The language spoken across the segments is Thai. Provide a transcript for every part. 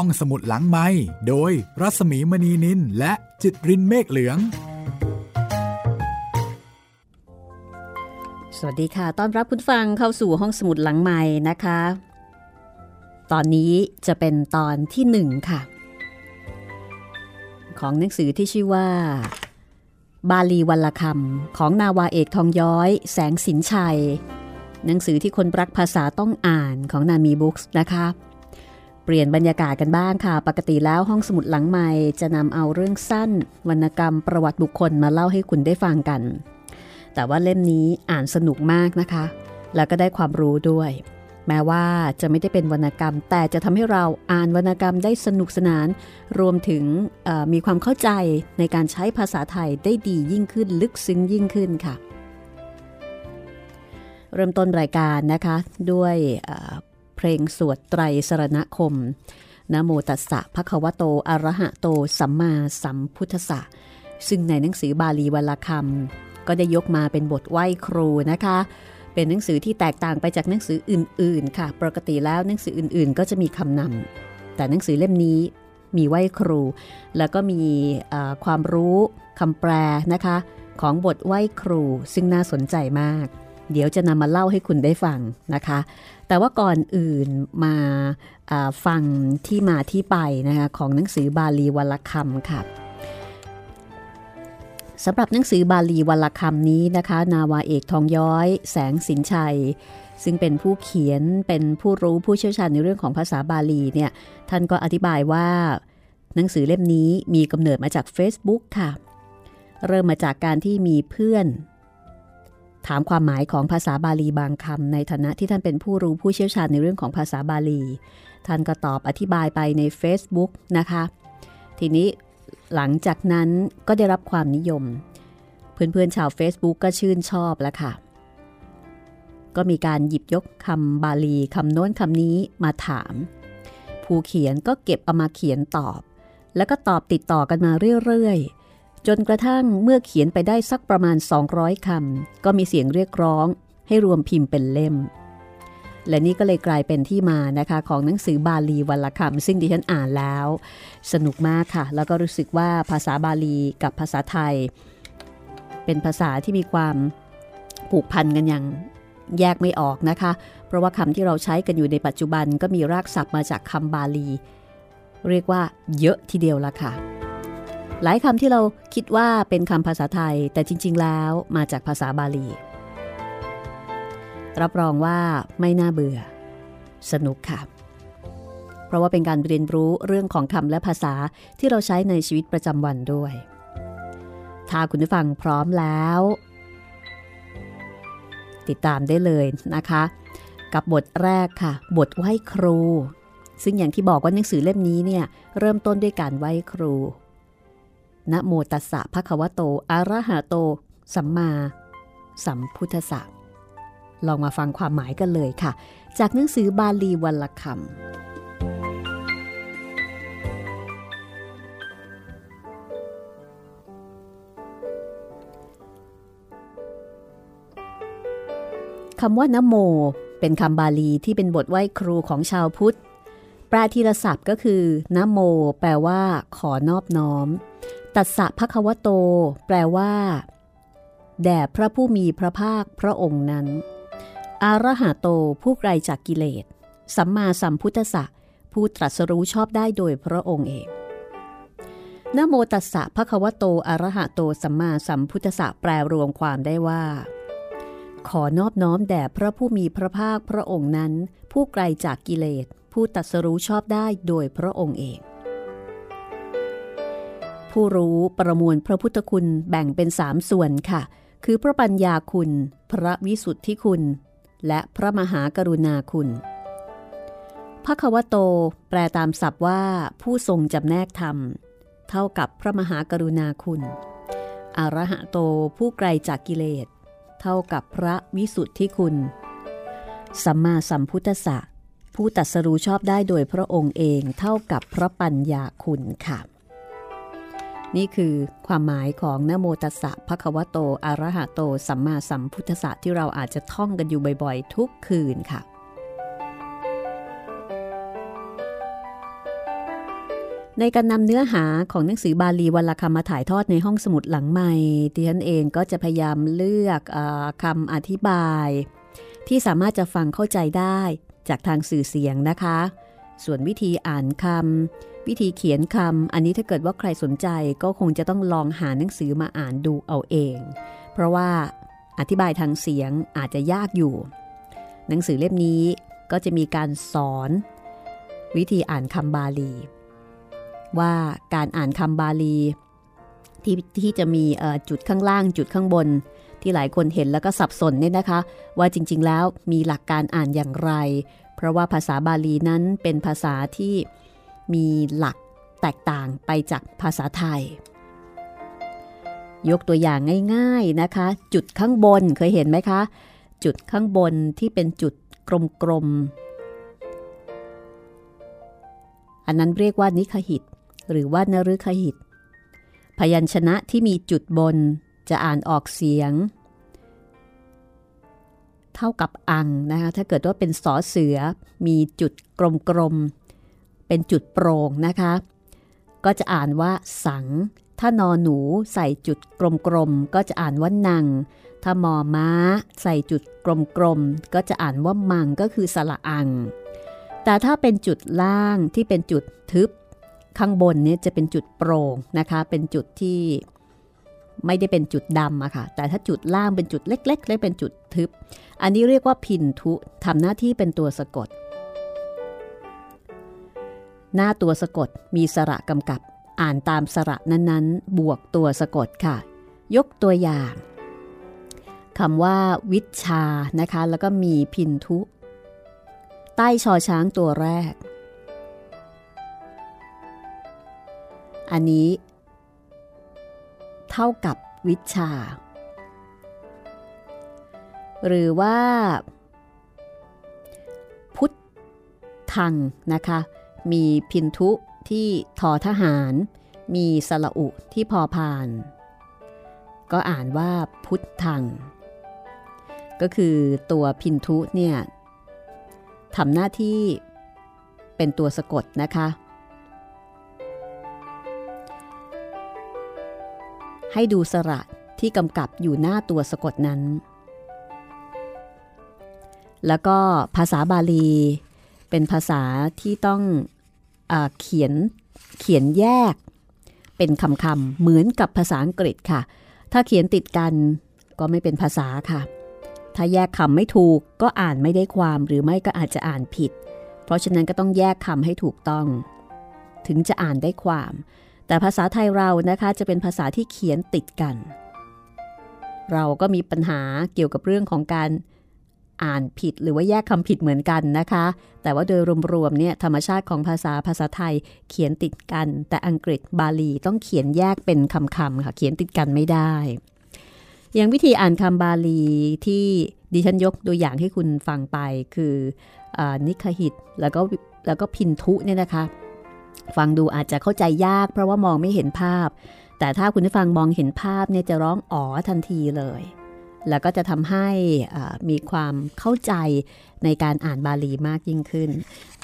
ห้องสมุดหลังไม้โดยรัสมีมณีนินและจิตรินเมฆเหลือง สวัสดีค่ะ ต้อนรับคุณฟังเข้าสู่ห้องสมุดหลังไม้นะคะ ตอนนี้จะเป็นตอนที่หนึ่งค่ะ ของหนังสือที่ชื่อว่า บาลีวัลคำของนาวาเอกทองย้อย แสงสินชัย หนังสือที่คนรักภาษาต้องอ่านของนามีบุ๊กส์นะคะ เปลี่ยนบรรยากาศกันบ้างค่ะ ปกติแล้วห้องสมุดหลังใหม่จะนำเอาเรื่องสั้น วรรณกรรมประวัติบุคคลมาเล่าให้คุณได้ฟังกัน แต่ว่าเล่มนี้อ่านสนุกมากนะคะ แล้วก็ได้ความรู้ด้วย แม้ว่าจะไม่ได้เป็นวรรณกรรม แต่จะทำให้เราอ่านวรรณกรรมได้สนุกสนาน รวมถึงมีความเข้าใจในการใช้ภาษาไทยได้ดียิ่งขึ้นลึกซึ้งยิ่งขึ้นค่ะเริ่มต้นรายการนะคะด้วย เพลงสวดไตรสรณคมนะโมตัสสะภะคะวะโตอะระหะโต สัมมาสัมพุทธะซึ่งในหนังสือบาลีวลคำก็ได้ยกมาเป็นบทไหว้ครูนะคะ เป็นหนังสือที่แตกต่างไปจากหนังสืออื่น ๆ ค่ะ ปกติแล้วหนังสืออื่น ๆ ก็จะมีคำนำแต่หนังสือเล่มนี้มีไหว้ครู แล้วก็มีความรู้คำแปลนะคะ ของบทไหว้ครูซึ่งน่าสนใจมาก เดี๋ยวจะนำมาเล่าให้คุณได้ฟังนะคะ แต่ว่าก่อนอื่นมาฟังที่มาที่ไปนะคะของหนังสือบาลีวลคำค่ะสำหรับหนังสือบาลีวลคำนี้นะคะ นาวาเอกทองย้อย แสงสินชัย ซึ่งเป็นผู้เขียนเป็นผู้รู้ผู้เชี่ยวชาญในเรื่องของภาษาบาลีเนี่ยท่านก็อธิบายว่า หนังสือเล่มนี้มีกำเนิดมาจาก Facebook ค่ะ เริ่มมาจากการที่มีเพื่อน ถามความหมายของภาษาบาลีบางคำในฐานะที่ท่านเป็นผู้รู้ผู้เชี่ยวชาญในเรื่องของภาษาบาลี ท่านก็ตอบอธิบายไปใน Facebook นะคะ ทีนี้หลังจากนั้นก็ได้รับความนิยม เพื่อนๆชาว Facebook ก็ชื่นชอบแล้วค่ะ ก็มีการหยิบยกคำบาลีคำโน้นคำนี้มาถาม ผู้เขียนก็เก็บเอามาเขียนตอบ แล้วก็ตอบติดต่อกันมาเรื่อยๆ จนกระทั่งเมื่อเขียนไปได้สักประมาณ 200คำก็มีเสียงเรียกร้องให้รวมพิมพ์เป็นเล่ม และนี่ก็เลยกลายเป็นที่มานะคะของหนังสือบาลีวรรณคำซึ่งดิฉันอ่านแล้ว สนุกมากค่ะ แล้วก็รู้สึกว่าภาษาบาลีกับภาษาไทย เป็นภาษาที่มีความผูกพันกันอย่างแยกไม่ออกนะคะ เพราะว่าคำที่เราใช้กันอยู่ในปัจจุบันก็มีรากศัพท์มาจากคำบาลี เรียกว่าเยอะทีเดียวละค่ะ หลายคำที่เราคิดว่าเป็นคำภาษาไทย แต่จริง ๆ แล้วมาจากภาษาบาลี รับรองว่าไม่น่าเบื่อ สนุกค่ะ เพราะว่าเป็นการเรียนรู้เรื่องของคำและภาษาที่เราใช้ในชีวิตประจำวันด้วย ถ้าคุณผู้ฟังพร้อมแล้ว ติดตามได้เลยนะคะ กับบทแรกค่ะ บทไหว้ครู ซึ่งอย่างที่บอกว่าหนังสือเล่มนี้เนี่ยเริ่มต้นด้วยการไหว้ครู นะโมตัสสะภะคะวะโตอะระหะโต สัมมา สัมพุทธะลองมาฟังความหมายกันเลยค่ะ จากหนังสือบาลีวลคำคำว่านโม เป็นคำบาลีที่เป็นบทไหว้ครูของชาวพุทธแปลทีละศัพท์ก็คือนโม แปลว่า ขอนอบน้อม ตัสสะภคะวโต แปลว่า แด่พระผู้มีพระภาคพระองค์นั้น อารหะโตผู้ไกลจากกิเลส สัมมาสัมพุทธะผู้ตรัสรู้ชอบได้โดยพระองค์เองนโมตัสสะภคะวโตอารหะโตสัมมาสัมพุทธะแปลรวมความได้ว่า ขอนอบน้อมแด่พระผู้มีพระภาคพระองค์นั้น ผู้ไกลจากกิเลส ผู้ตรัสรู้ชอบได้โดยพระองค์เอง ผู้รู้ประมวลพระพุทธคุณแบ่งเป็นสามส่วนค่ะ คือพระปัญญาคุณ พระวิสุทธิคุณ และพระมหากรุณาคุณพระควโต แปลตามศัพท์ว่า ผู้ทรงจำแนกธรรม เท่ากับพระมหากรุณาคุณอรหะโตผู้ไกลจากกิเลส เท่ากับพระวิสุทธิคุณ สัมมาสัมพุทธะผู้ตัดสรู้ชอบได้โดยพระองค์เองเท่ากับพระปัญญาคุณค่ะ นี่คือความหมายของนโมตัสสะภะคะวะโตอะระหะโต สัมมาสัมพุทธะที่เราอาจจะท่องกันอยู่บ่อยๆ ทุกคืนค่ะ ในการนำเนื้อหาของหนังสือบาลีวลคำมาถ่ายทอดในห้องสมุดหลังใหม่ดิฉันเองก็จะพยายามเลือกอคำอธิบาย ที่สามารถจะฟังเข้าใจได้จากทางสื่อเสียงนะคะ ส่วนวิธีอ่านคำ วิธีเขียนคำอันนี้ถ้าเกิดว่าใครสนใจก็คงจะต้องลองหาหนังสือมาอ่านดูเอาเอง เพราะว่าอธิบายทางเสียงอาจจะยากอยู่ หนังสือเล่มนี้ก็จะมีการสอน วิธีอ่านคำบาลี ว่าการอ่านคำบาลีที่ที่จะมีจุดข้างล่างจุดข้างบน ที่หลายคนเห็นแล้วก็สับสนเนี่ยนะคะ ว่าจริง ๆ แล้วมีหลักการอ่านอย่างไร เพราะว่าภาษาบาลีนั้นเป็นภาษาที่ มีหลักแตกต่างไปจากภาษาไทย ยกตัวอย่างง่ายๆนะคะ จุดข้างบนเคยเห็นไหมคะ จุดข้างบนที่เป็นจุดกลมๆ อันนั้นเรียกว่านิคหิต หรือว่านฤคหิต พยัญชนะที่มีจุดบนจะอ่านออกเสียง เท่ากับอังนะคะถ้าเกิดว่าเป็นสอเสือมีจุดกลมๆ เป็นจุดโปร่งนะคะ ก็จะอ่านว่าสัง ถ้านอหนูใส่จุดกลมๆก็จะอ่านว่านัง ถ้ามอม้า ใส่จุดกลมๆก็จะอ่านว่ามังก็คือสระอัง แต่ถ้าเป็นจุดล่างที่เป็นจุดทึบ ข้างบนเนี่ยจะเป็นจุดโปร่งนะคะ เป็นจุดที่ไม่ได้เป็นจุดดำอะค่ะ แต่ถ้าจุดล่างเป็นจุดเล็กๆและเป็นจุดทึบ อันนี้เรียกว่าพินทุทำหน้าที่เป็นตัวสะกด หน้าตัวสะกดมีสระกำกับ อ่านตามสระนั้นๆ บวกตัวสะกดค่ะ ยกตัวอย่างคำว่า วิชานะคะ แล้วก็มีพินทุ ใต้ชอช้างตัวแรก อันนี้ เท่ากับวิชา หรือว่า พุทธังนะคะ มีพินทุที่ทอทหาร มีสระอุที่พอพาน ก็อ่านว่าพุทธัง ก็คือตัวพินทุเนี่ยทำหน้าที่เป็นตัวสะกดนะคะ ให้ดูสระที่กำกับอยู่หน้าตัวสะกดนั้น แล้วก็ภาษาบาลี เป็นภาษาที่ต้อง เขียนเขียนแยก เป็นคำคำเหมือนกับภาษาอังกฤษค่ะ ถ้าเขียนติดกันก็ไม่เป็นภาษาค่ะ ถ้าแยกคำไม่ถูกก็อ่านไม่ได้ความหรือไม่ก็อาจจะอ่านผิด เพราะฉะนั้นก็ต้องแยกคำให้ถูกต้อง ถึงจะอ่านได้ความ แต่ภาษาไทยเรานะคะจะเป็นภาษาที่เขียนติดกัน เราก็มีปัญหาเกี่ยวกับเรื่องของการ อ่านผิดหรือว่าแยกคำผิดเหมือนกันนะคะ แต่ว่าโดยรวมๆเนี่ยธรรมชาติของภาษาภาษาไทยเขียนติดกัน แต่อังกฤษบาลีต้องเขียนแยกเป็นคำๆค่ะเขียนติดกันไม่ได้ อย่างวิธีอ่านคำบาลีที่ดิฉันยกตัวอย่างให้คุณฟังไปคืออนิคหิตแล้วก็แล้วก็พินทุเนี่ยนะคะ ฟังดูอาจจะเข้าใจยาก เพราะว่ามองไม่เห็นภาพ แต่ถ้าคุณผู้ฟังมองเห็นภาพเนี่ยจะร้องอ๋อทันทีเลย แล้วก็จะทำให้มีความเข้าใจในการอ่านบาลีมากยิ่งขึ้น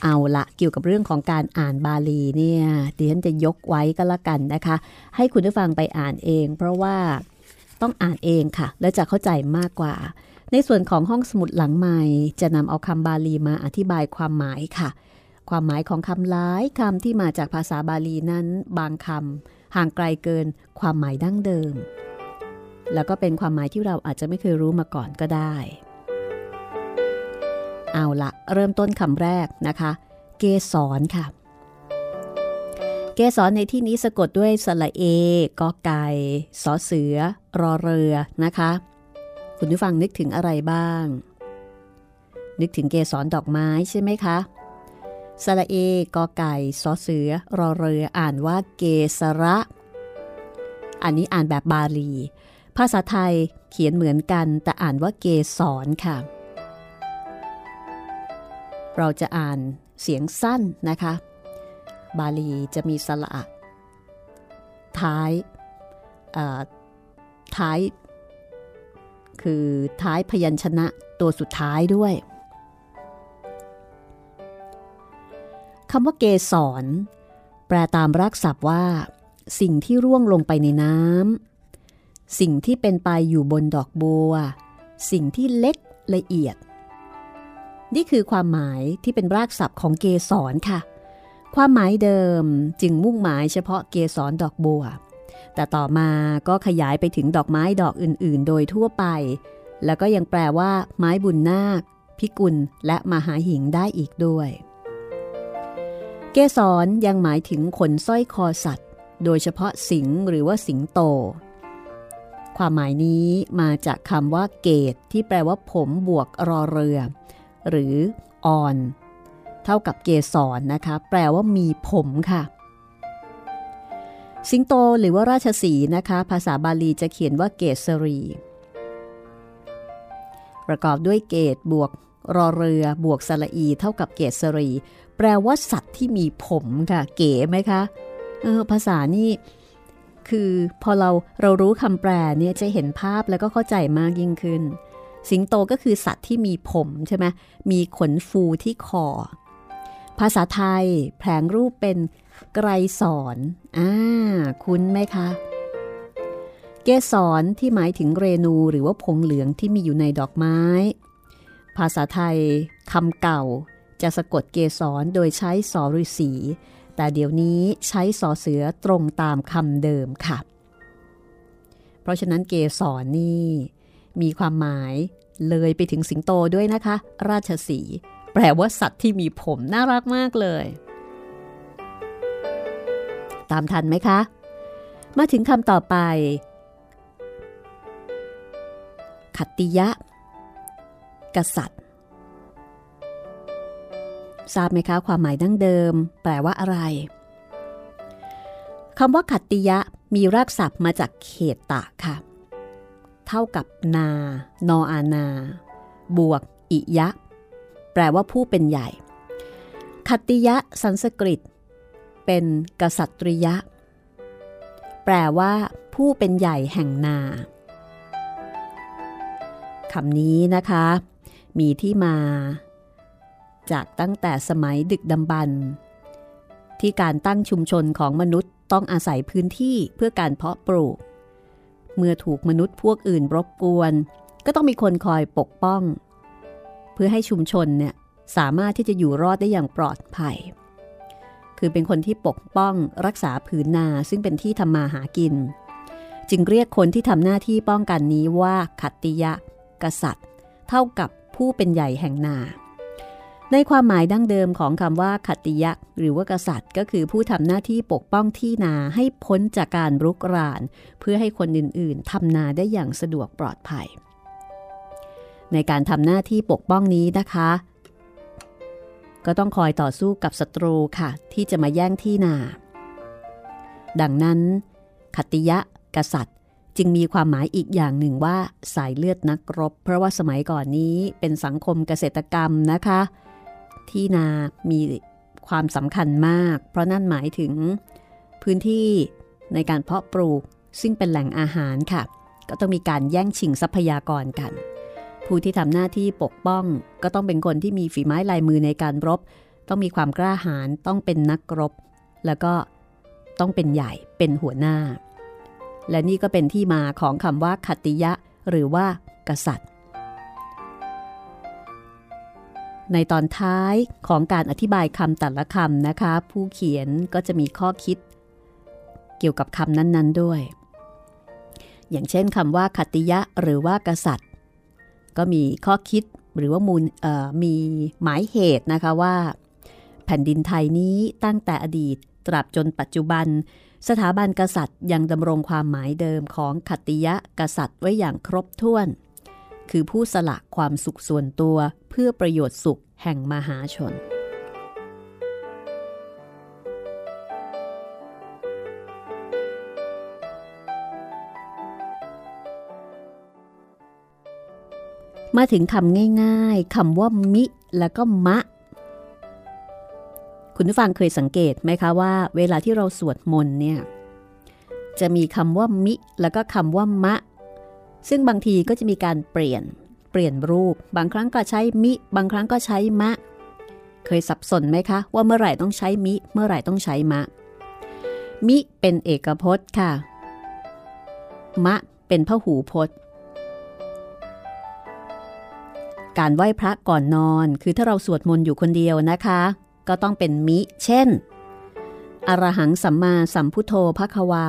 เอาละเกี่ยวกับเรื่องของการอ่านบาลีเนี่ยดิฉันจะยกไว้ก็แล้วกันนะคะ ให้คุณผู้ฟังไปอ่านเอง เพราะว่าต้องอ่านเองค่ะ และจะเข้าใจมากกว่า ในส่วนของห้องสมุดหลังใหม่จะนำเอาคำบาลีมาอธิบายความหมายค่ะ ความหมายของคำหลายคำที่มาจากภาษาบาลีนั้น บางคำห่างไกลเกินความหมายดั้งเดิม แล้วก็เป็นความหมายที่เราอาจจะไม่เคยรู้มาก่อนก็ได้ เอาละเริ่มต้นคำแรกนะคะ เกสรค่ะ เกสรในที่นี้สะกดด้วยสระเอกอไก่สอเสือ รอเรือนะคะ คุณผู้ฟังนึกถึงอะไรบ้าง นึกถึงเกสรดอกไม้ใช่ไหมคะสระเอกอไก่สอเสือ รอเรือ อ่านว่าเกสระ อันนี้อ่านแบบบาลี ภาษาไทยเขียนเหมือนกันแต่อ่านว่าเกสรค่ะ เราจะอ่านเสียงสั้นนะคะ บาลีจะมีสระท้ายท้าย คือท้ายพยัญชนะตัวสุดท้ายด้วยคำว่าเกสรแแปลตามรากศัพท์ว่า สิ่งที่ร่วงลงไปในน้ำ สิ่งที่เป็นไปอยู่บนดอกบัว สิ่งที่เล็กละเอียด นี่คือความหมายที่เป็นรากศัพท์ของเกสรค่ะ ความหมายเดิมจึงมุ่งหมายเฉพาะเกสรดอกบัว แต่ต่อมาก็ขยายไปถึงดอกไม้ดอกอื่นๆ โดยทั่วไป แล้วก็ยังแปลว่า ไม้บุญนาค พิกุล และมหาหิงได้อีกด้วย เกสรยังหมายถึงขนสร้อยคอสัตว์ โดยเฉพาะสิงหรือว่าสิงโต ความหมายนี้มาจากคำว่าเกตที่แปลว่าผมบวกรอเรือ หรืออ่อน เท่ากับเกสรนะคะ แปลว่ามีผมค่ะ สิงโตหรือว่าราชสีนะคะ ภาษาบาลีจะเขียนว่าเกสรี ประกอบด้วยเกตบวกรอเรือบวกสระอี เท่ากับเกสรี แปลว่าสัตว์ที่มีผมค่ะ เก๋ไหมคะเออภาษานี่ คือพอเราเรารู้คำแปลเนี่ยจะเห็นภาพแล้วก็เข้าใจมากยิ่งขึ้น สิงโตก็คือสัตว์ที่มีผมใช่ไหมมีขนฟูที่คอ ภาษาไทยแผลงรูปเป็นไกรสอนอ่าคุ้นไหมคะ เกสรที่หมายถึงเรนูหรือว่าผงเหลืองที่มีอยู่ในดอกไม้ ภาษาไทยคำเก่าจะสะกดเกสรโดยใช้สอฤษี แต่เดี๋ยวนี้ใช้สอเสือตรงตามคำเดิมค่ะ เพราะฉะนั้นเกสรนี่มีความหมายเลยไปถึงสิงโตด้วยนะคะ ราชสี แปลว่าสัตว์ที่มีผมน่ารักมากเลย ตามทันไหมคะ มาถึงคำต่อไป ขัตติยะ กษัตริย์ ทราบไหมคะความหมายดั้งเดิม แปลว่าอะไรคำว่าขัตติยะมีรากศัพท์มาจากเขตตะค่ะ เท่ากับนา นออานา บวก อิยะ แปลว่าผู้เป็นใหญ่ ขัตติยะสันสกฤต เป็นกษัตริยะ แปลว่าผู้เป็นใหญ่แห่งนาคำนี้นะคะ มีที่มา จากตั้งแต่สมัยดึกดำบรรที่การตั้งชุมชนของมนุษย์ต้องอาศัยพื้นที่เพื่อการเพาะปลูก เมื่อถูกมนุษย์พวกอื่นรบกวน ก็ต้องมีคนคอยปกป้อง เพื่อให้ชุมชนเนี่ยสามารถที่จะอยู่รอดได้อย่างปลอดภัย คือเป็นคนที่ปกป้องรักษาผืนนาซึ่งเป็นที่ทำมาหากิน จึงเรียกคนที่ทำหน้าที่ป้องกันนี้ว่าขัตติยะ กษัตริย์ เท่ากับผู้เป็นใหญ่แห่งนา ในความหมายดั้งเดิมของคำว่าขัตติยะหรือว่ากษัตริย์ ก็คือผู้ทำหน้าที่ปกป้องที่นาให้พ้นจากการรุกราน เพื่อให้คนอื่นๆทำนาได้อย่างสะดวกปลอดภัย ในการทำหน้าที่ปกป้องนี้นะคะ ก็ต้องคอยต่อสู้กับศัตรูค่ะ ที่จะมาแย่งที่นา ดังนั้น ขัตติยะ กษัตริย์จึงมีความหมายอีกอย่างหนึ่งว่าสายเลือดนักรบ เพราะว่าสมัยก่อนนี้เป็นสังคมเกษตรกรรมนะคะ ที่นามีความสำคัญมาก เพราะนั่นหมายถึงพื้นที่ในการเพาะปลูกซึ่งเป็นแหล่งอาหารค่ะ ก็ต้องมีการแย่งชิงทรัพยากรกัน ผู้ที่ทำหน้าที่ปกป้องก็ต้องเป็นคนที่มีฝีไม้ลายมือในการรบ ต้องมีความกล้าหาญต้องเป็นนักรบ แล้วก็ต้องเป็นใหญ่เป็นหัวหน้า และนี่ก็เป็นที่มาของคำว่าขัตติยะ หรือว่ากษัตริย์ ในตอนท้ายของการอธิบายคำแต่ละคำนะคะ ผู้เขียนก็จะมีข้อคิด เกี่ยวกับคำนั้นๆด้วย อย่างเช่นคำว่าขัติยะหรือว่ากษัตริย์ ก็มีข้อคิดหรือว่ามูลมีหมายเหตุนะคะว่า แผ่นดินไทยนี้ตั้งแต่อดีตตราบจนปัจจุบัน สถาบันกษัตริย์ยังดำรงความหมายเดิมของขัติยะกษัตริย์ไว้อย่างครบถ้วน คือผู้สละความสุขส่วนตัวเพื่อประโยชน์สุขแห่งมหาชน มาถึงคำง่ายๆคำว่ามิ แล้วก็มะ คุณผู้ฟังเคยสังเกตไหมคะว่า เวลาที่เราสวดมนต์เนี่ยจะมีคำว่ามิ แล้วก็คำว่ามะ ซึ่งบางทีก็จะมีการเปลี่ยน เปลี่ยนรูป บางครั้งก็ใช้มิ บางครั้งก็ใช้มะ เคยสับสนไหมคะ ว่าเมื่อไหร่ต้องใช้มิ เมื่อไหร่ต้องใช้มะ มิเป็นเอกพจน์ค่ะ มะเป็นพหูพจน์ การไหว้พระก่อนนอนคือถ้าเราสวดมนต์อยู่คนเดียวนะคะ ก็ต้องเป็นมิ เช่น อรหังสัมมาสัมพุทโธภควา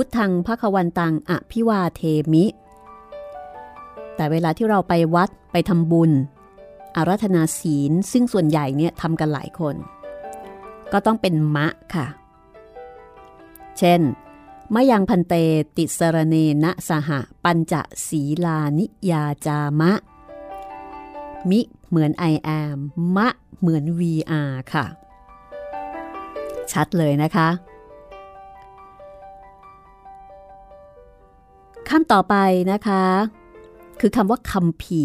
พุทธังภควันตังอภิวาเทมิ แต่เวลาที่เราไปวัดไปทำบุญ อารัธนาศีลซึ่งส่วนใหญ่เนี่ยทำกันหลายคน ก็ต้องเป็นมะค่ะ เช่นมะยังพันเตติสรเนนะสหปัญจศีลานิยาจามะ มิเหมือน I am มะเหมือน VR ค่ะ ชัดเลยนะคะ คำต่อไปนะคะ คือคำว่าคำพี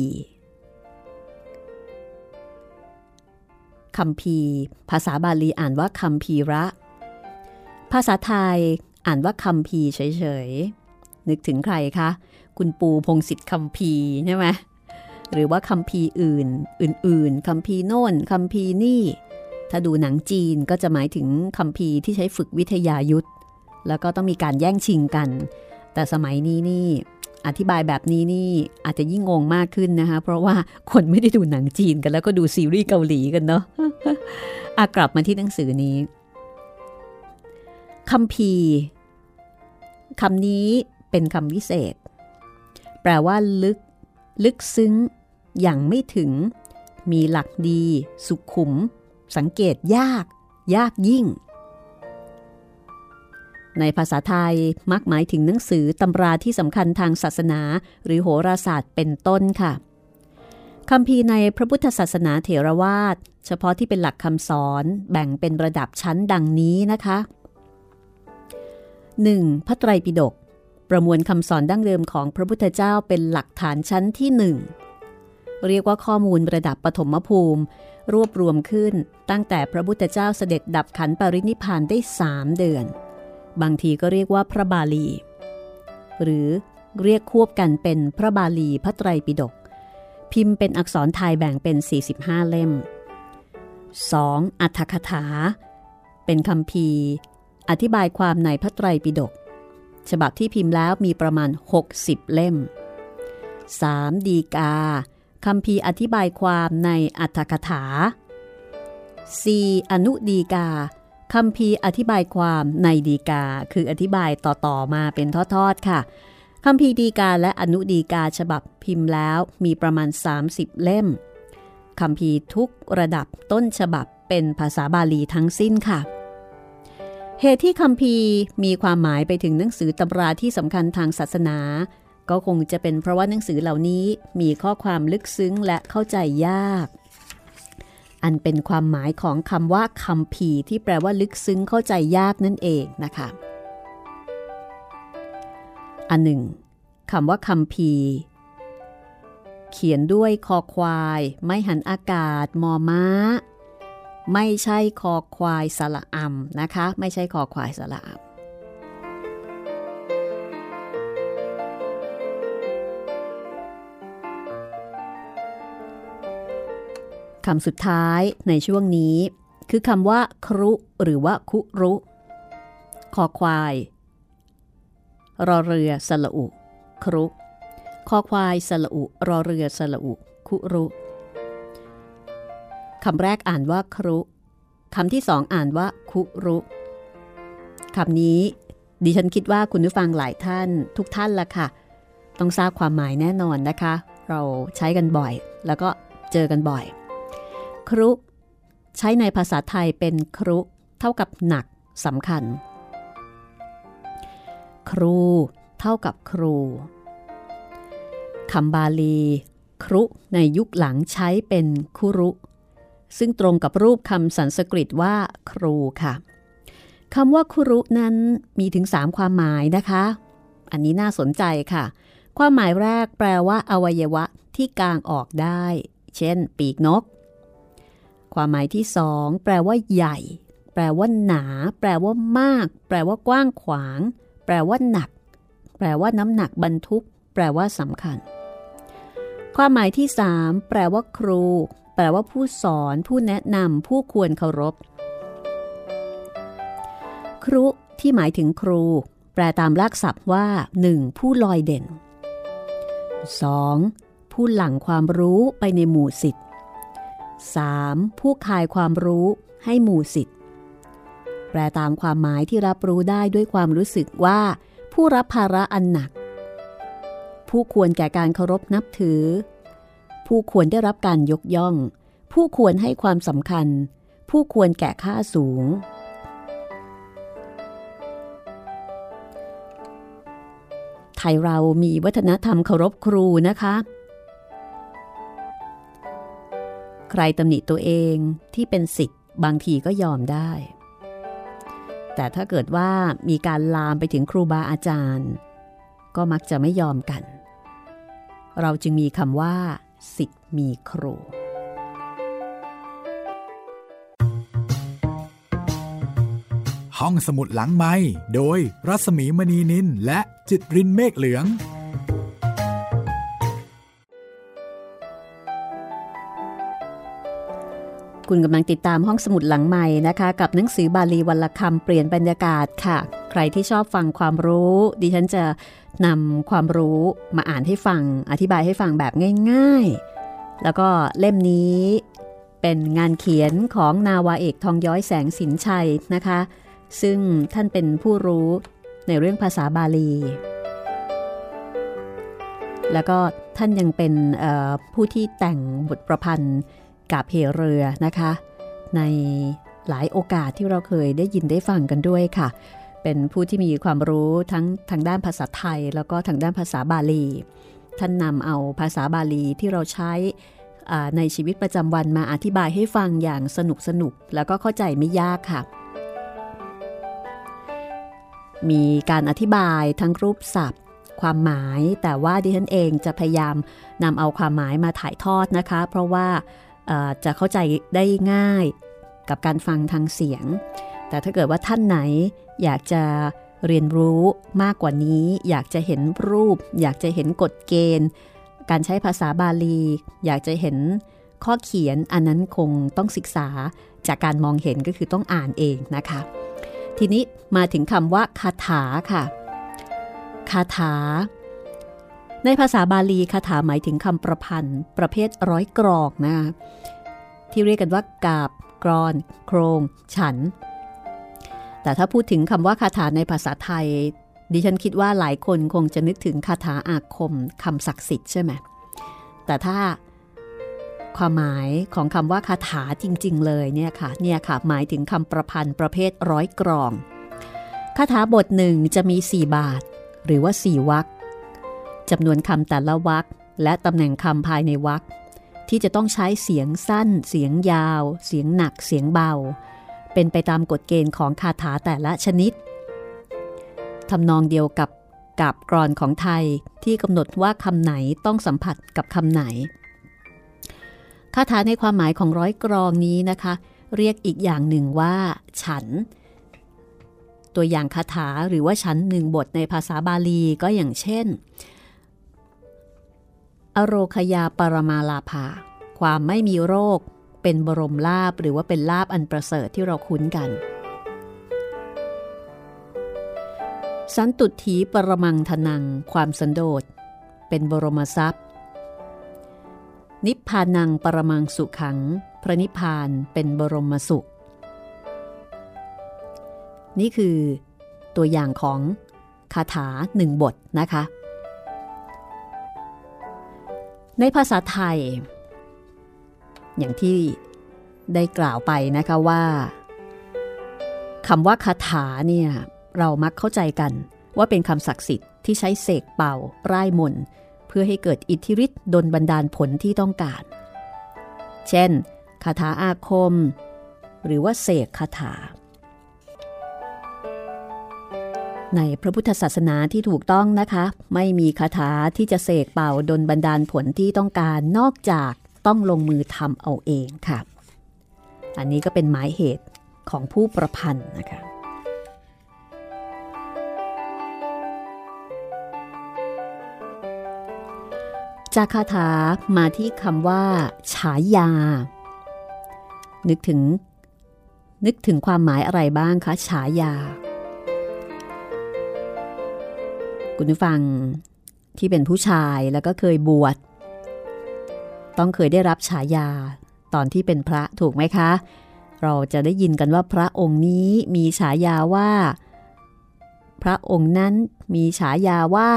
คำพีภาษาบาลีอ่านว่าคำพีระ ภาษาไทยอ่านว่าคำพีเฉยๆ นึกถึงใครคะ คุณปูพงศิษฐ์คำพีใช่ไหมหรือว่าคำพีอื่น อื่นๆคำพีโน่นคำพีนี่ ถ้าดูหนังจีนก็จะหมายถึงคำพีที่ใช้ฝึกวิทยายุทธแล้วก็ต้องมีการแย่งชิงกัน แต่สมัยนี้นี่อธิบายแบบนี้นี่อาจจะยิ่งงงมากขึ้นนะคะ เพราะว่าคนไม่ได้ดูหนังจีนกันแล้วก็ดูซีรีส์เกาหลีกันเนาะอกลับมาที่หนังสือนี้คำพีคำนี้เป็นคำวิเศษ แปลว่าลึก ลึกซึ้ง อย่างไม่ถึง มีหลักดี สุขุม สังเกตยาก ยากยิ่ง ในภาษาไทยมักหมายถึงหนังสือตำราที่สำคัญทางศาสนา หรือโหราศาสตร์เป็นต้นค่ะคำพีในพระพุทธศาสนาเถรวาท เฉพาะที่เป็นหลักคำสอนแบ่งเป็นระดับชั้นดังนี้นะคะ 1. พระไตรปิฎกประมวลคำสอนดั้งเดิมของพระพุทธเจ้าเป็นหลักฐานชั้นที่หนึ่งเรียกว่าข้อมูลระดับปฐมภูมิ รวบรวมขึ้นตั้งแต่พระพุทธเจ้าเสด็จดับขันปรินิพานได้สามเดือน บางทีก็เรียกว่าพระบาลี หรือเรียกควบกันเป็นพระบาลีพระไตรปิฎกพิมพ์เป็นอักษรไทยแบ่งเป็น 45 เล่ม 2. อัฏฐคถา เป็นคำพีอธิบายความในพระไตรปิฎกฉบับที่พิมพ์แล้วมีประมาณ 60 เล่ม 3. ดีกาคำพีอธิบายความในอัฏฐคถา 4. อนุดีกา คำพีอธิบายความในดีกา คืออธิบายต่อๆมาเป็นทอดๆค่ะคำพีดีกาและอนุดีกาฉบับพิมพ์แล้วมีประมาณ 30 เล่มคำพีทุกระดับต้นฉบับเป็นภาษาบาลีทั้งสิ้นค่ะ เหตุที่คำพีมีความหมายไปถึงหนังสือตำราที่สำคัญทางศาสนา ก็คงจะเป็นเพราะว่าหนังสือเหล่านี้มีข้อความลึกซึ้งและเข้าใจยาก อันเป็นความหมายของคำว่าคำผีที่แปลว่าลึกซึ้งเข้าใจยากนั่นเองนะคะ อันหนึ่งคำว่าคำพีเขียนด้วยคอควาย ไม่หันอากาศ มอม้า ไม่ใช่คอควายสระอำนะคะ ไม่ใช่คอควายสระอำ คำสุดท้ายในช่วงนี้ คือคำว่า ครุ หรือว่าคุรุ คอควาย รอเรือสละอุ ครุ คอควายสละอุ รอเรือสละอุ คุรุคำแรกอ่านว่าครุคำที่สองอ่านว่า คุรุคำนี้ ดิฉันคิดว่าคุณผู้ฟังหลายท่าน ทุกท่านละค่ะ ต้องทราบความหมายแน่นอนนะคะ เราใช้กันบ่อย แล้วก็เจอกันบ่อย รุ ใช้ในภาษาไทยเป็นครุ เท่ากับหนักสำคัญ ครู เท่ากับครูคำบาลี ครุในยุคหลังใช้เป็นคุรุ ซึ่งตรงกับรูปคำสันสกฤตว่า ครูค่ะคำว่าคุรุนั้นมีถึงสามความหมายนะคะ อันนี้น่าสนใจค่ะ ความหมายแรกแปลว่า อวัยวะที่กางออกได้ เช่น ปีกนก ความหมายที่สองแปลว่าใหญ่ แปลว่าหนา แปลว่ามาก แปลว่ากว้างขวาง แปลว่าหนัก แปลว่าน้ำหนักบรรทุก แปลว่าสำคัญ ความหมายที่สามแปลว่าครู แปลว่าผู้สอน ผู้แนะนำผู้ควรเคารพ ครุที่หมายถึงครู แปลตามลากศัพท์ว่า 1. ผู้ลอยเด่น 2. ผู้หลั่งความรู้ไปในหมู่สิทธิ 3. ผู้คายความรู้ให้หมู่สิทธิ์แปลตามความหมายที่รับรู้ได้ด้วยความรู้สึกว่า ผู้รับภาระอันหนัก ผู้ควรแก่การเคารพนับถือ ผู้ควรได้รับการยกย่อง ผู้ควรให้ความสำคัญ ผู้ควรแก่ค่าสูง ไทยเรามีวัฒนธรรมเคารพครูนะคะ ใครตำหนิตัวเองที่เป็นสิทธิ์บางทีก็ยอมได้ แต่ถ้าเกิดว่ามีการลามไปถึงครูบาอาจารย์ ก็มักจะไม่ยอมกัน เราจึงมีคำว่า สิทธิ์มีครูห้องสมุดหลังไม้โดยรัสมีมณีนินและจิตรินเมฆเหลือง คุณกำลังติดตามห้องสมุดหลังใหม่นะคะ กับหนังสือบาลีวันละคำเปลี่ยนบรรยากาศค่ะ ใครที่ชอบฟังความรู้ ดิฉันจะนำความรู้มาอ่านให้ฟัง อธิบายให้ฟังแบบง่าย ๆ แล้วก็เล่มนี้เป็นงานเขียนของนาวาเอกทองย้อยแสงสินชัยนะคะ ซึ่งท่านเป็นผู้รู้ในเรื่องภาษาบาลี แล้วก็ท่านยังเป็นผู้ที่แต่งบทประพันธ์ กาบเหเรือนะคะ ในหลายโอกาสที่เราเคยได้ยินได้ฟังกันด้วยค่ะ เป็นผู้ที่มีความรู้ทั้งทางด้านภาษาไทย แล้วก็ทางด้านภาษาบาลี ท่านนำเอาภาษาบาลีที่เราใช้ในชีวิตประจำวันมาอธิบายให้ฟังอย่างสนุกสนุกแล้วก็เข้าใจไม่ยากค่ะ มีการอธิบายทั้งรูปศัพท์ ความหมายแต่ว่าดิฉันเองจะพยายามนำเอาความหมายมาถ่ายทอดนะคะ เพราะว่า จะเข้าใจได้ง่ายกับการฟังทางเสียง แต่ถ้าเกิดว่าท่านไหนอยากจะเรียนรู้มากกว่านี้ อยากจะเห็นรูป อยากจะเห็นกฎเกณฑ์ การใช้ภาษาบาลี อยากจะเห็นข้อเขียนอันนั้นคงต้องศึกษาจากการมองเห็นก็คือต้องอ่านเองนะคะ ทีนี้มาถึงคำว่าคาถาค่ะ คาถา ในภาษาบาลีคาถาหมายถึงคำประพันธ์ ประเภทร้อยกรอกนะที่เรียกกันว่ากาบ กรอน โครง ฉัน แต่ถ้าพูดถึงคำว่าคาถาในภาษาไทย ดิฉันคิดว่าหลายคนคงจะนึกถึงคาถาอาคมคำศักดิ์สิทธิ์ใช่ไหมแต่ถ้าความหมายของคำว่าคาถาจริง ๆ เลยเนี่ยค่ะเนี่ยค่ะหมายถึงคำประพันธ์ประเภทร้อยกรองคาถาบทหนึ่งจะมี 4 บาท หรือว่า 4 วรรค จำนวนคำแต่ละวรรคและตำแหน่งคำภายในวรรคที่จะต้องใช้เสียงสั้น เสียงยาว เสียงหนัก เสียงเบา เป็นไปตามกฎเกณฑ์ของคาถาแต่ละชนิดทำนองเดียวกับกับกรอนของไทยที่กำหนดว่าคำไหนต้องสัมผัสกับคำไหน คาถาในความหมายของร้อยกรองนี้นะคะ เรียกอีกอย่างหนึ่งว่า ฉัน ตัวอย่างคาถาหรือว่าฉันหนึ่งบทในภาษาบาลีก็อย่างเช่น อโรคยาปรมาลาภา ความไม่มีโรค เป็นบรมลาบหรือว่าเป็นลาบอันประเสริฐที่เราคุ้นกัน สันตุถีปรมังทนัง ความสันโดษ เป็นบรมทรัพย์ นิพพานังปรมังสุขัง พระนิพพานเป็นบรมสุข นี่คือตัวอย่างของคาถาหนึ่งบทนะคะ ในภาษาไทย อย่างที่ได้กล่าวไปนะคะว่าคำว่าคาถาเนี่ยเรามักเข้าใจกันว่าเป็นคำศักดิ์สิทธิ์ที่ใช้เสกเป่าร่ายมนเพื่อให้เกิดอิทธิฤทธิ์ดลบันดาลผลที่ต้องการ เช่นคาถาอาคม หรือว่าเสกคาถา ในพระพุทธศาสนาที่ถูกต้องนะคะ ไม่มีคาถาที่จะเสกเป่าดนบันดาลผลที่ต้องการนอกจากต้องลงมือทำเอาเองค่ะ อันนี้ก็เป็นหมายเหตุของผู้ประพันธ์นะคะจากคาถามาที่คำว่า ฉายา นึกถึง นึกถึงความหมายอะไรบ้างคะ ฉายา คุณผู้ฟังที่เป็นผู้ชายแล้วก็เคยบวชต้องเคยได้รับฉายาตอนที่เป็นพระถูกไหมคะ เราจะได้ยินกันว่าพระองค์นี้มีฉายาว่า พระองค์นั้นมีฉายาว่า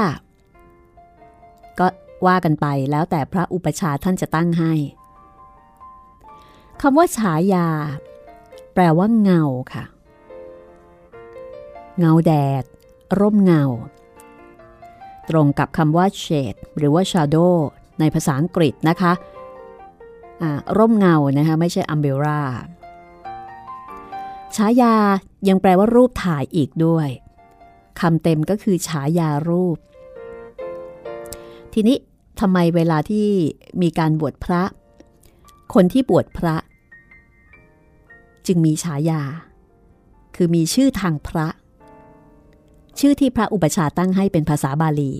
ก็ว่ากันไปแล้วแต่พระอุปชาท่านจะตั้งให้คำว่าฉายา แปลว่าเงาค่ะ เงาแดด ร่มเงา ตรงกับคำว่า shade หรือว่า shadow ในภาษาอังกฤษนะคะร่มเงานะคะไม่ใช่ umbrella ฉายายังแปลว่ารูปถ่ายอีกด้วยคำเต็มก็คือฉายารูป ทีนี้ทำไมเวลาที่มีการบวชพระ คนที่บวชพระ จึงมีฉายา คือมีชื่อทางพระ ชื่อที่พระอุปชาตั้งให้เป็นภาษาบาลี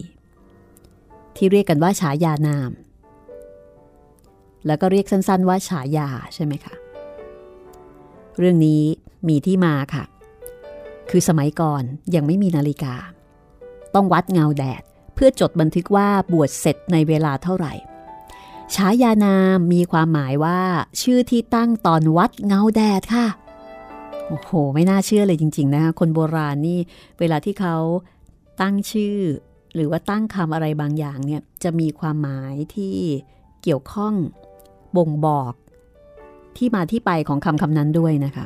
ที่เรียกกันว่าฉายานาม แล้วก็เรียกสั้นๆว่าฉายาใช่ไหมคะ เรื่องนี้มีที่มาค่ะ คือสมัยก่อนยังไม่มีนาฬิกา ต้องวัดเงาแดดเพื่อจดบันทึกว่าบวชเสร็จในเวลาเท่าไหร่ฉายานามมีความหมายว่า ชื่อที่ตั้งตอนวัดเงาแดดค่ะ โอ้โห ไม่น่าเชื่อเลยจริง ๆ นะคะคนโบราณนี่เวลาที่เขาตั้งชื่อ หรือว่าตั้งคำอะไรบางอย่างเนี่ยจะมีความหมายที่เกี่ยวข้องบ่งบอกที่มาที่ไปของคำคำนั้นด้วยนะคะ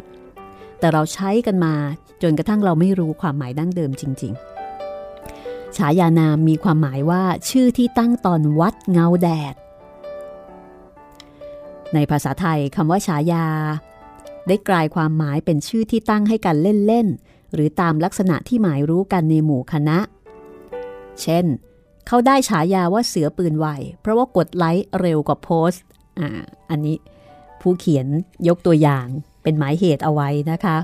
แต่เราใช้กันมาจนกระทั่งเราไม่รู้ความหมายดั้งเดิมจริง ๆ ฉายานามมีความหมายว่าชื่อที่ตั้งตอนวัดเงาแดด ในภาษาไทยคำว่าฉายา ได้กลายความหมายเป็นชื่อที่ตั้งให้กันเล่นๆ หรือตามลักษณะที่หมายรู้กันในหมู่คณะ เช่น เขาได้ฉายาว่าเสือปืนไว เพราะว่ากดไลค์เร็วกว่าโพสต์อ่าอันนี้ผู้เขียนยกตัวอย่างเป็นหมายเหตุเอาไว้นะคะ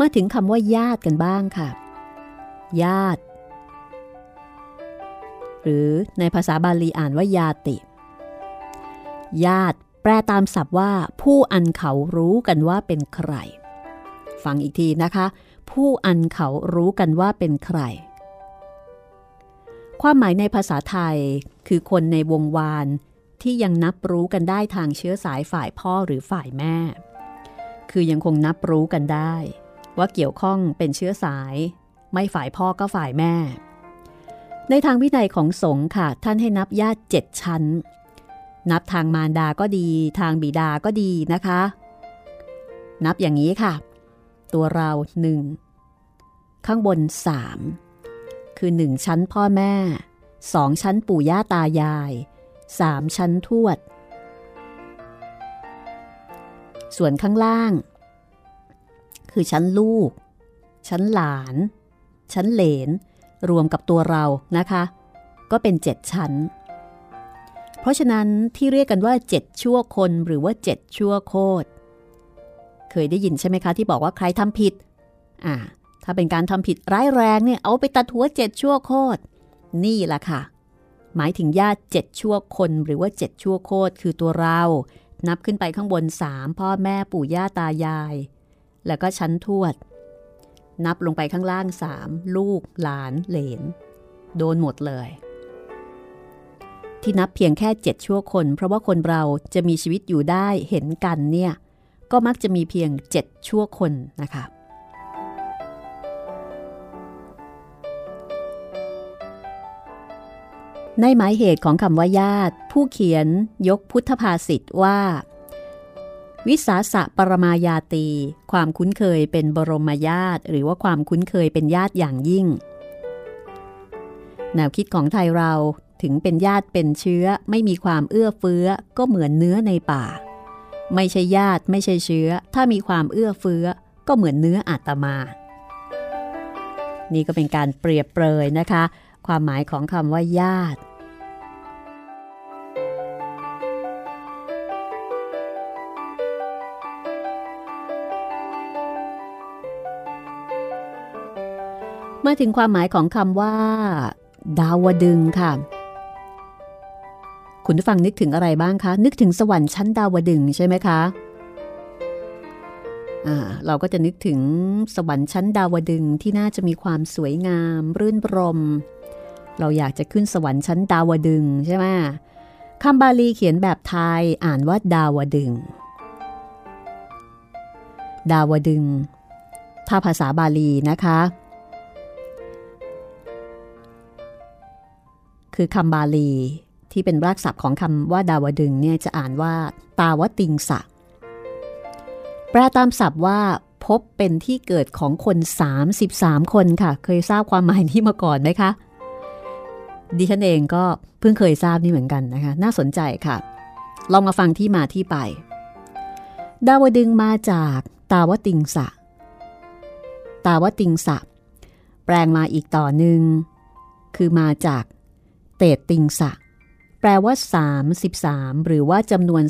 มาถึงคำว่าญาติกันบ้างค่ะ ญาติ หรือในภาษาบาลีอ่านว่าญาติ ญาติแปลตามศัพท์ว่า ผู้อันเขารู้กันว่าเป็นใคร ฟังอีกทีนะคะ ผู้อันเขารู้กันว่าเป็นใคร ความหมายในภาษาไทยคือคนในวงวานที่ยังนับรู้กันได้ทางเชื้อสายฝ่ายพ่อหรือฝ่ายแม่ คือยังคงนับรู้กันได้ ว่าเกี่ยวข้องเป็นเชื้อสาย ไม่ฝ่ายพ่อก็ฝ่ายแม่ ในทางวินัยของสงฆ์ค่ะ ท่านให้นับญาติเจ็ดชั้น นับทางมารดาก็ดี ทางบิดาก็ดีนะคะ นับอย่างนี้ค่ะ ตัวเราหนึ่งข้างบนสามคือหนึ่งชั้นพ่อแม่สองชั้นปู่ย่าตายายสามชั้นทวด ส่วนข้างล่าง คือชั้นลูก ชั้นหลาน ชั้นเหลน รวมกับตัวเรานะคะ ก็เป็นเจ็ดชั้น ราะฉะนั้นที่เรียกกันว่าเจ็ดชั่วคนหรือว่าเจ็ดชั่วโคตร เคยได้ยินใช่ไหมคะที่บอกว่าใครทำผิด อ่า ถ้าเป็นการทำผิดร้ายแรงเนี่ยเอาไปตัดหัวเจ็ดชั่วโคตร นี่แหละค่ะ หมายถึงญาติเจ็ดชั่วคนหรือว่าเจ็ดชั่วโคตรคือตัวเรา นับขึ้นไปข้างบนสามพ่อแม่ปู่ย่าตายาย แล้วก็ชั้นทวด นับลงไปข้างล่างสามลูกหลานเหลน โดนหมดเลย ที่นับเพียงแค่เจ็ดชั่วคน เพราะว่าคนเราจะมีชีวิตอยู่ได้เห็นกันเนี่ยก็มักจะมีเพียงเจ็ดชั่วคนนะคะในหมายเหตุของคำว่าญาติ ผู้เขียนยกพุทธภาษิตว่า วิสาสะปรมายาตี ความคุ้นเคยเป็นบรมญาติ หรือว่าความคุ้นเคยเป็นญาติอย่างยิ่ง แนวคิดของไทยเรา ถึงเป็นญาติเป็นเชื้อไม่มีความเอื้อเฟื้อก็เหมือนเนื้อในป่า ไม่ใช่ญาติไม่ใช่เชื้อ ถ้ามีความเอื้อเฟื้อก็เหมือนเนื้ออาตมา นี่ก็เป็นการเปรียบเปรยนะคะ ความหมายของคำว่าญาติ มาถึงความหมายของคำว่า ดาวดึงค่ะ คุณผู้ฟังนึกถึงอะไรบ้างคะ นึกถึงสวรรค์ชั้นดาวดึงใช่ไหมคะเราก็จะนึกถึงสวรรค์ชั้นดาวดึงที่น่าจะมีความสวยงาม รื่นรม เราอยากจะขึ้นสวรรค์ชั้นดาวดึงใช่ไหมคำบาลีเขียนแบบไทยอ่านว่าดาวดึง ดาวดึง ถ้าภาษาบาลีนะคะ คือคำบาลี ที่เป็นรากศัพท์ของคำว่าดาวดึงเนี่ยจะอ่านว่า ตาวติงสะ แปลตามศัพท์ว่าพบเป็นที่เกิดของคน 33 คนค่ะ เคยทราบความหมายนี้มาก่อนไหมคะ ดิฉันเองก็เพิ่งเคยทราบนี่เหมือนกันนะคะ น่าสนใจค่ะ ลองมาฟังที่มาที่ไป ดาวดึงมาจากตาวติงสะ ตาวติงสะ แปลงมาอีกต่อหนึ่งคือมาจากเตติงสะ แปลว่า 33 หรือว่าจำนวน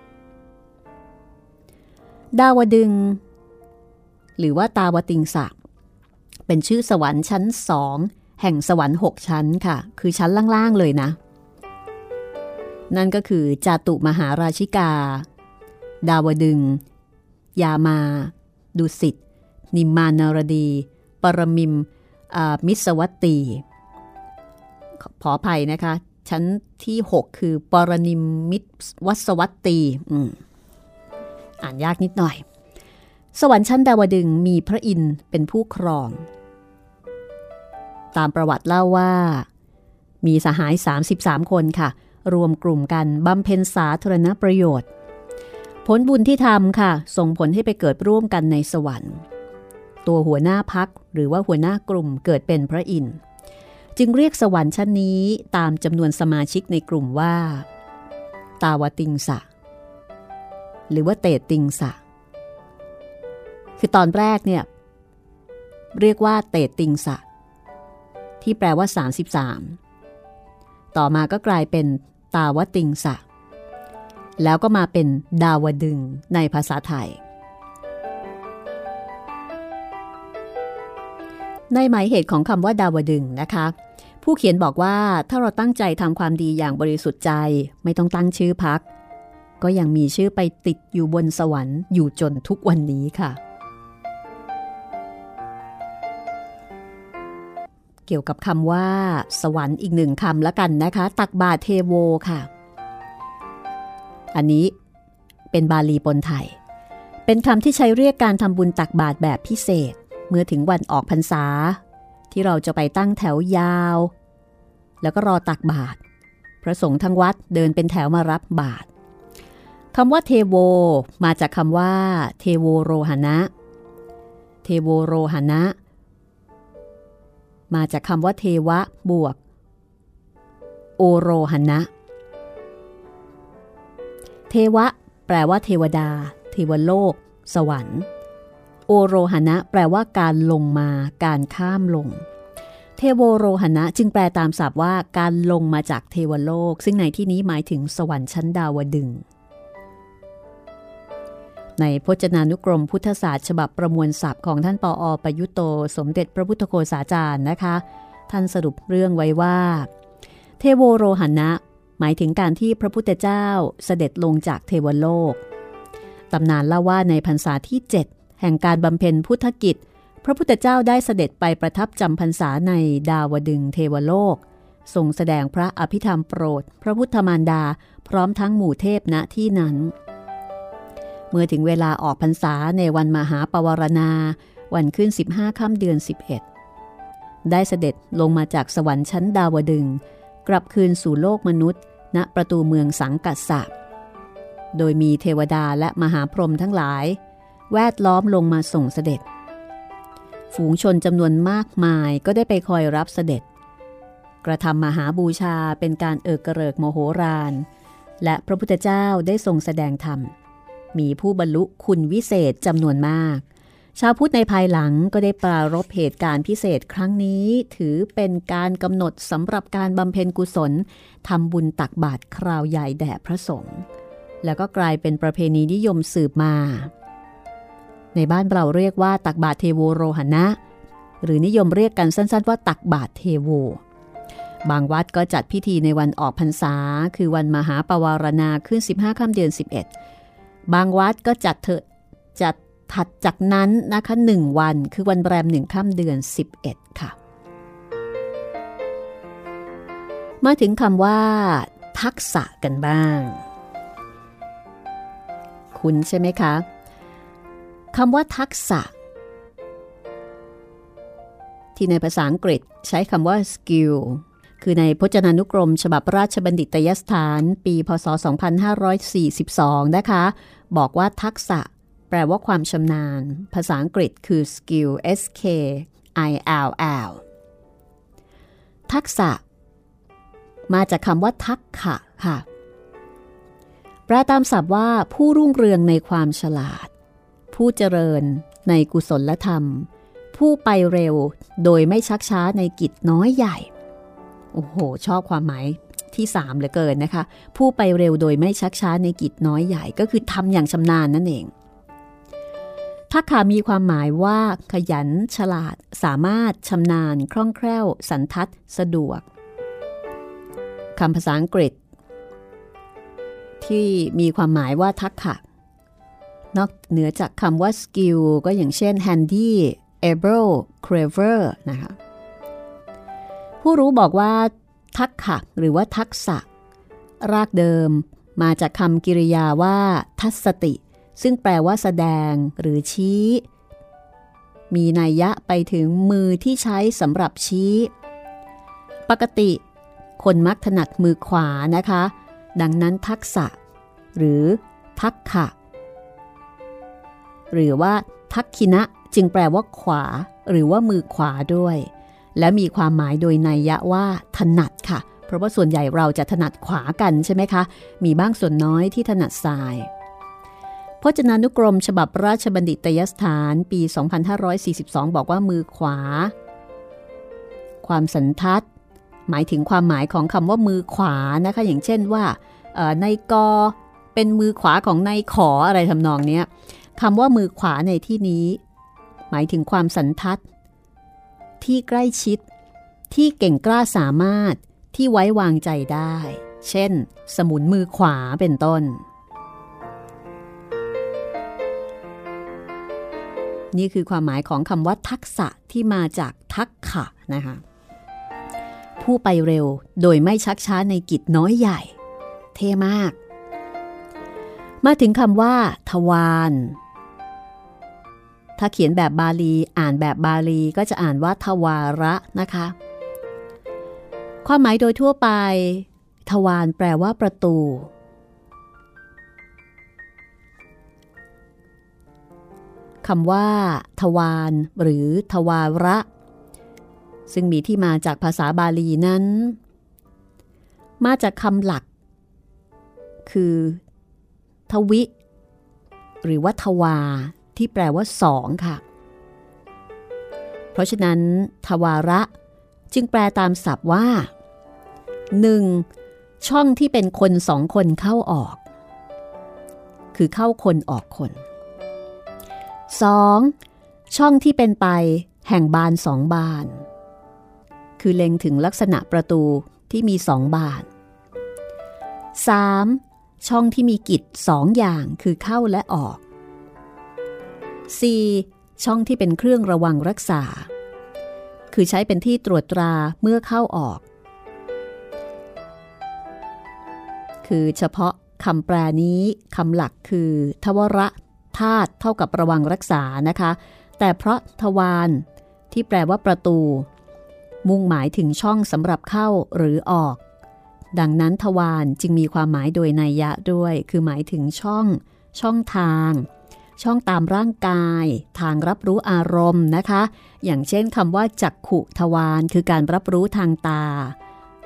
33 ดาวดึง หรือว่าตาวติงสะเป็นชื่อสวรรค์ชั้นสองแห่งสวรรค์หกชั้นค่ะ คือชั้นล่าง ๆ เลยนะ นั่นก็คือจาตุมหาราชิกา ดาวดึง ยามา ดุสิต นิมมานารดี ปรมิมมิสวัตตี ขออภัยนะคะ ชั้นที่ 6 คือ ปรนิมมิวัสวัตตีอืมอ่านยากนิดหน่อย สวรรค์ชั้นดาวดึงมีพระอินทร์เป็นผู้ครอง ตามประวัติเล่าว่า มีสหาย 33 คนค่ะ รวมกลุ่มกันบำเพ็ญสาธารณประโยชน์ ผลบุญที่ทำค่ะ ส่งผลให้ไปเกิดร่วมกันในสวรรค์ ตัวหัวหน้าพักหรือว่าหัวหน้ากลุ่มเกิดเป็นพระอินทร์ จึงเรียกสวรรค์ชั้นนี้ตามจำนวนสมาชิกในกลุ่มว่า ตาวติงสะ หรือว่าเตติงสะ คือตอนแรกเนี่ย เรียกว่าเตติงสะ ที่แปลว่า 33 ต่อมาก็กลายเป็นตาวติงสะ แล้วก็มาเป็นดาวดึงในภาษาไทยในหมายเหตุของคำว่าดาวดึงนะคะ ผู้เขียนบอกว่าถ้าเราตั้งใจทำความดีอย่างบริสุทธิ์ใจ ไม่ต้องตั้งชื่อพัก ก็ยังมีชื่อไปติดอยู่บนสวรรค์อยู่จนทุกวันนี้ค่ะ เกี่ยวกับคำว่า สวรรค์อีกหนึ่งคำล้วกันนะคะ ตักบาเทโวค่ะ อันนี้เป็นบาลีปนไทย เป็นคำที่ใช้เรียกการทำบุญตักบาตรแบบพิเศษ เมื่อถึงวันออกพรรษา ที่เราจะไปตั้งแถวยาว แล้วก็รอตักบาตรพระสงฆ์ทั้งวัดเดินเป็นแถวมารับบาตรคำว่าเทโว มาจากคำว่า เทโวโรหณะเทโวโรหณะมาจากคำว่าเทวะบวก โอโรหณะเทวะ แปลว่าเทวดา เทวโลก สวรรค์ โอโรหณะแปลว่าการลงมา การข้ามลง เทโวโรหณะจึงแปลตามศัพท์ว่าการลงมาจากเทวโลก ซึ่งในที่นี้หมายถึงสวรรค์ชั้นดาวดึง ในพจนานุกรมพุทธศาสตร์ฉบับประมวลศัพท์ของท่านปออประยุโต สมเด็จพระพุทธโฆษาจารย์นะคะ ท่านสรุปเรื่องไว้ว่า เทโวโรหันะหมายถึงการที่พระพุทธเจ้าเสด็จลงจากเทวโลกตำนานเล่าว่าในพรรษาที่ 7 แห่งการบำเพ็ญพุทธกิจ พระพุทธเจ้าได้เสด็จไปประทับจำพรรษาในดาวดึงเทวโลกทรงแสดงพระอภิธรรมโปรด พระพุทธมารดาพร้อมทั้งหมู่เทพณที่นั้น เมื่อถึงเวลาออกพรรษาในวันมหาปวารณา วันขึ้น 15ค่ำเดือน 11 ได้เสด็จลงมาจากสวรรค์ชั้นดาวดึง กลับคืนสู่โลกมนุษย์ ณประตูเมืองสังกัสสะโดยมีเทวดาและมหาพรหมทั้งหลาย แวดล้อมลงมาส่งเสด็จ ฝูงชนจำนวนมากมายก็ได้ไปคอยรับเสด็จ กระทำมหาบูชาเป็นการเอิกกระเริกโมโหรานและพระพุทธเจ้าได้ทรงแสดงธรรม มีผู้บรรลุคุณวิเศษจำนวนมาก ชาวพุทธในภายหลังก็ได้ปรารบเหตุการณ์พิเศษครั้งนี้ ถือเป็นการกำหนดสำหรับการบำเพ็ญกุศลทำบุญตักบาตรคราวใหญ่แด่พระสงฆ์แล้วก็กลายเป็นประเพณีนิยมสืบมา ในบ้านเราเรียกว่าตักบาตรเทโวโรหณะหรือนิยมเรียกกันสั้นๆว่าตักบาตรเทโว บางวัดก็จัดพิธีในวันออกพรรษา คือวันมหาปวารณาขึ้น 15ค่ำเดือน 11 บางวัดก็จัดเถจะถัดจากนั้นนะคะหนึ่งวันคือวันแรมหนึ่งค่ำเดือน 11 ค่ะ มาถึงคำว่า ทักษะกันบ้าง คุณใช่ไหมคะ คำว่าทักษะ ที่ในภาษาอังกฤษใช้คำว่า skill คือในพจนานุกรม ฉบับราชบัณฑิตยสถานปีพศ 2542 นะคะ บอกว่าทักษะ แปลว่าความชำนาญ ภาษาอังกฤษคือ skill s k i l l ทักษะ มาจากคำว่าทักขะค่ะแปลตามศัพท์ว่าผู้รุ่งเรืองในความฉลาด ผู้เจริญในกุศลธรรม ผู้ไปเร็วโดยไม่ชักช้าในกิจน้อยใหญ่ โอ้โห ชอบความหมายที่3เหลือเกินนะคะ ผู้ไปเร็วโดยไม่ชักช้าในกิจน้อยใหญ่ก็คือทำอย่างชำนาญนั่นเองทักขามีความหมายว่า ขยัน ฉลาด สามารถชำนาญ คล่องแคล่ว สันทัด สะดวกคำภาษาอังกฤษ ที่มีความหมายว่าทักขะ นอกเหนือจากคำว่า skill ก็อย่างเช่น handy able clever นะคะผู้รู้บอกว่า ทักขะหรือว่าทักษะ รากเดิมมาจากคำกริยาว่า ทัศติ ซึ่งแปลว่าแสดงหรือชี้ มีนัยยะไปถึงมือที่ใช้สำหรับชี้ ปกติ คนมักถนัดมือขวานะคะ ดังนั้นทักษะ หรือทักขะ หรือว่าทักคินะจึงแปลว่าขวา หรือว่ามือขวาด้วย และมีความหมายโดยนัยยะว่า ถนัดค่ะ เพราะว่าส่วนใหญ่เราจะถนัดขวากันใช่ไหมคะ มีบ้างส่วนน้อยที่ถนัดซ้ายพจนานุกรมฉบับราชบัณฑิตยสถานปี 2542 บอกว่ามือขวา ความสันทัด หมายถึงความหมายของคำว่ามือขวานะคะ อย่างเช่นว่าในกอเป็นมือขวาของในขออะไรทำนองนี้ คำว่ามือขวาในที่นี้ หมายถึงความสันทัด ที่ใกล้ชิด ที่เก่งกล้าสามารถที่ไว้วางใจได้ เช่น สมุนมือขวาเป็นต้น นี่คือความหมายของคำว่าทักษะที่มาจากทักขะนะคะผู้ไปเร็วโดยไม่ชักช้าในกิจน้อยใหญ่ เท่มาก มาถึงคำว่า ทวาร ถ้าเขียนแบบบาลี อ่านแบบบาลีก็จะอ่านว่าทวาระนะคะ ความหมายโดยทั่วไป ทวารแปลว่าประตู คำว่า ทวารหรือทวาระ ซึ่งมีที่มาจากภาษาบาลีนั้น มาจากคำหลัก คือ ทวิ หรือว่าทวา ที่แปลว่าสองค่ะ เพราะฉะนั้น ทวาระ จึงแปลตามศัพท์ว่า 1. ช่องที่เป็นคนสองคนเข้าออก คือเข้าคนออกคน 2. ช่องที่เป็นไปแห่งบานสองบาน คือเล็งถึงลักษณะประตูที่มีสองบาน 3. ช่องที่มีกิจสองอย่างคือเข้าและออก 4. ช่องที่เป็นเครื่องระวังรักษา คือใช้เป็นที่ตรวจตราเมื่อเข้าออก คือเฉพาะคำแปลนี้คำหลักคือทวระธาตุเท่ากับระวังรักษานะคะ แต่เพราะทวารที่แปลว่าประตู มุ่งหมายถึงช่องสำหรับเข้าหรือออก ดังนั้นทวารจึงมีความหมายโดยนัยยะด้วย คือหมายถึงช่อง ช่องทาง ช่องตามร่างกาย ทางรับรู้อารมณ์นะคะ อย่างเช่นคำว่าจักขุทวารคือการรับรู้ทางตา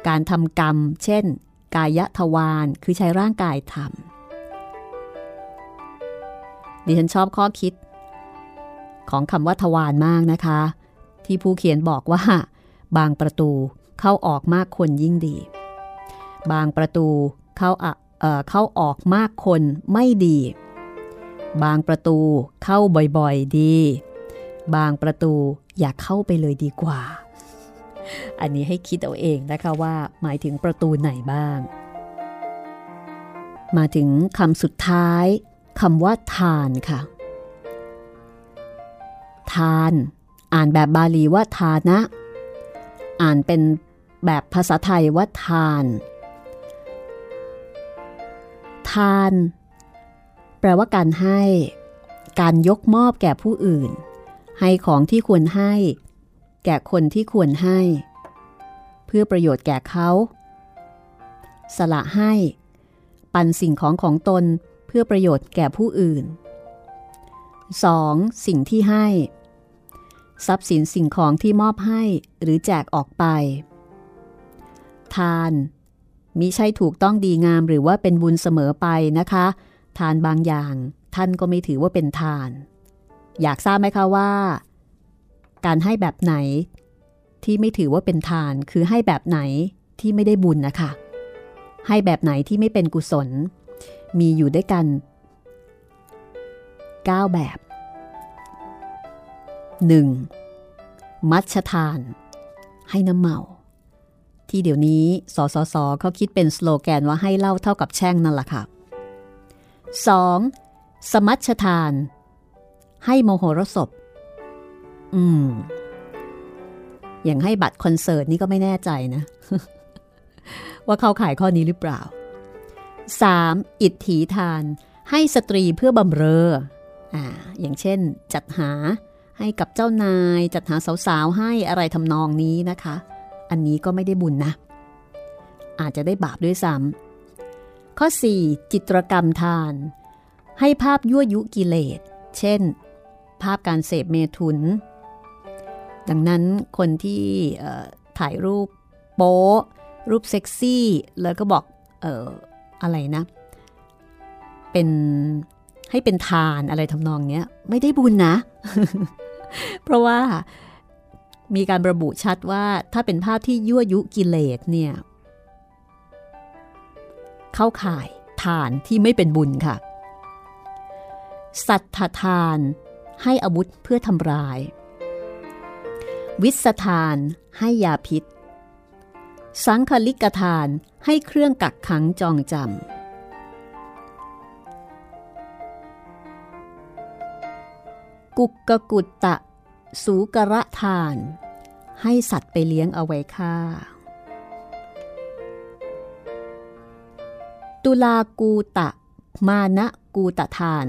การทำกรรม เช่น กายทวารคือใช้ร่างกายทำดิฉันชอบข้อคิด ของคำว่าทวารมากนะคะ ที่ผู้เขียนบอกว่า บางประตูเข้าออกมากคนยิ่งดี บางประตูเข้าเเข้าออกมากคนไม่ดี บางประตูเข้าบ่อยๆดี บางประตูอยากเข้าไปเลยดีกว่า อันนี้ให้คิดเอาเองนะคะว่าหมายถึงประตูไหนบ้าง มาถึงคำสุดท้ายคำว่าทานค่ะ ทาน อ่านแบบบาลีว่าทานะ อ่านเป็นแบบภาษาไทยว่าทาน ทาน แปลว่าการให้ การยกมอบแก่ผู้อื่น ให้ของที่ควรให้ แก่คนที่ควรให้ เพื่อประโยชน์แก่เขาสละให้ ปันสิ่งของของตนเพื่อประโยชน์แก่ผู้อื่น 2. สิ่งที่ให้ ทรัพย์สินสิ่งของที่มอบให้หรือแจกออกไป ทานมิใช่ถูกต้องดีงามหรือว่าเป็นบุญเสมอไปนะคะ ทานบางอย่าง ท่านก็ไม่ถือว่าเป็นทาน อยากทราบไหมคะว่า การให้แบบไหน ที่ไม่ถือว่าเป็นทาน คือให้แบบไหนที่ไม่ได้บุญนะคะ ให้แบบไหนที่ไม่เป็นกุศล มีอยู่ด้วยกัน 9 แบบ 1. มัชทาน ให้น้ำเมา ที่เดี๋ยวนี้สสสเขาคิดเป็นสโลแกนว่าให้เล่าเท่ากับแช่งนั่นแหละค่ะ 2. สมัชทาน ให้โมโหรสพ อืม อย่างให้บัตรคอนเสิร์ตนี่ก็ไม่แน่ใจนะ ว่าเขาขายข้อนี้หรือเปล่า 3. อิทธิทาน ให้สตรีเพื่อบำเรออ่า อย่างเช่น จัดหาให้กับเจ้านายจัดหาสาวๆให้อะไรทำนองนี้นะคะ อันนี้ก็ไม่ได้บุญนะ อาจจะได้บาปด้วยซ้ำ ข้อ 4. จิตรกรรมทาน ให้ภาพยั่วยุกิเลส เช่น ภาพการเสพเมทุน ดังนั้นคนที่ถ่ายรูปโป๊รูปเซ็กซี่ แล้วก็บอกอออะไรนะ เป็นให้เป็นทานอะไรทำนองเนี้ย ไม่ได้บุญนะ เพราะว่ามีการระบุชัดว่าถ้าเป็นภาพที่ยั่วยุกิเลสเนี่ย เข้าข่ายทานที่ไม่เป็นบุญค่ะ สัตถทานให้อาวุธเพื่อทำลาย วิสทานให้ยาพิษ สังคลิกทานให้เครื่องกักขังจองจำ กุกกกุตตะ สูกระทาน ให้สัตว์ไปเลี้ยงเอาไว้ค่า ตุลากูตะ มานะกูตะทาน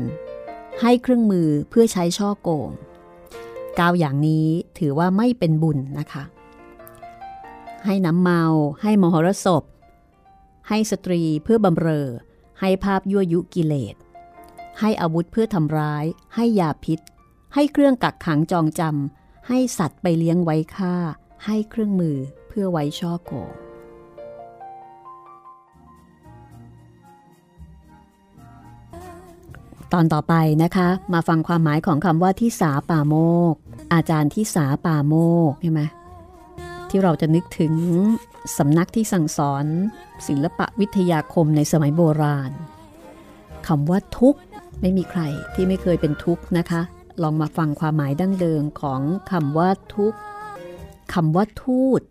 ให้เครื่องมือเพื่อใช้ช่อโกงก้าวอย่างนี้ถือว่าไม่เป็นบุญนะคะ ให้น้ำเมา ให้มหรสพ ให้สตรีเพื่อบำเรอ ให้ภาพยั่วยุกิเลส ให้อาวุธเพื่อทำร้าย ให้ยาพิษ ให้เครื่องกักขังจองจำให้สัตว์ไปเลี้ยงไว้ค่า ให้เครื่องมือเพื่อไว้ช่อโกง ตอนต่อไปนะคะ มาฟังความหมายของคำว่าที่สาป่าโมก อาจารย์ที่สาป่าโมกใช่ไหมที่เราจะนึกถึงสำนักที่สั่งสอน ศิลปะวิทยาคมในสมัยโบราณคำว่าทุกข์ไม่มีใครที่ไม่เคยเป็นทุกข์นะคะ ลองมาฟังความหมายดั้งเดิมของคำว่าทุกคำว่าทูต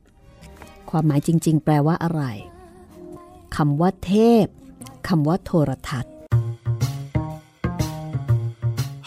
ความหมายจริง ๆ แปลว่าอะไรคำว่าเทพคำว่าโทรทัศน์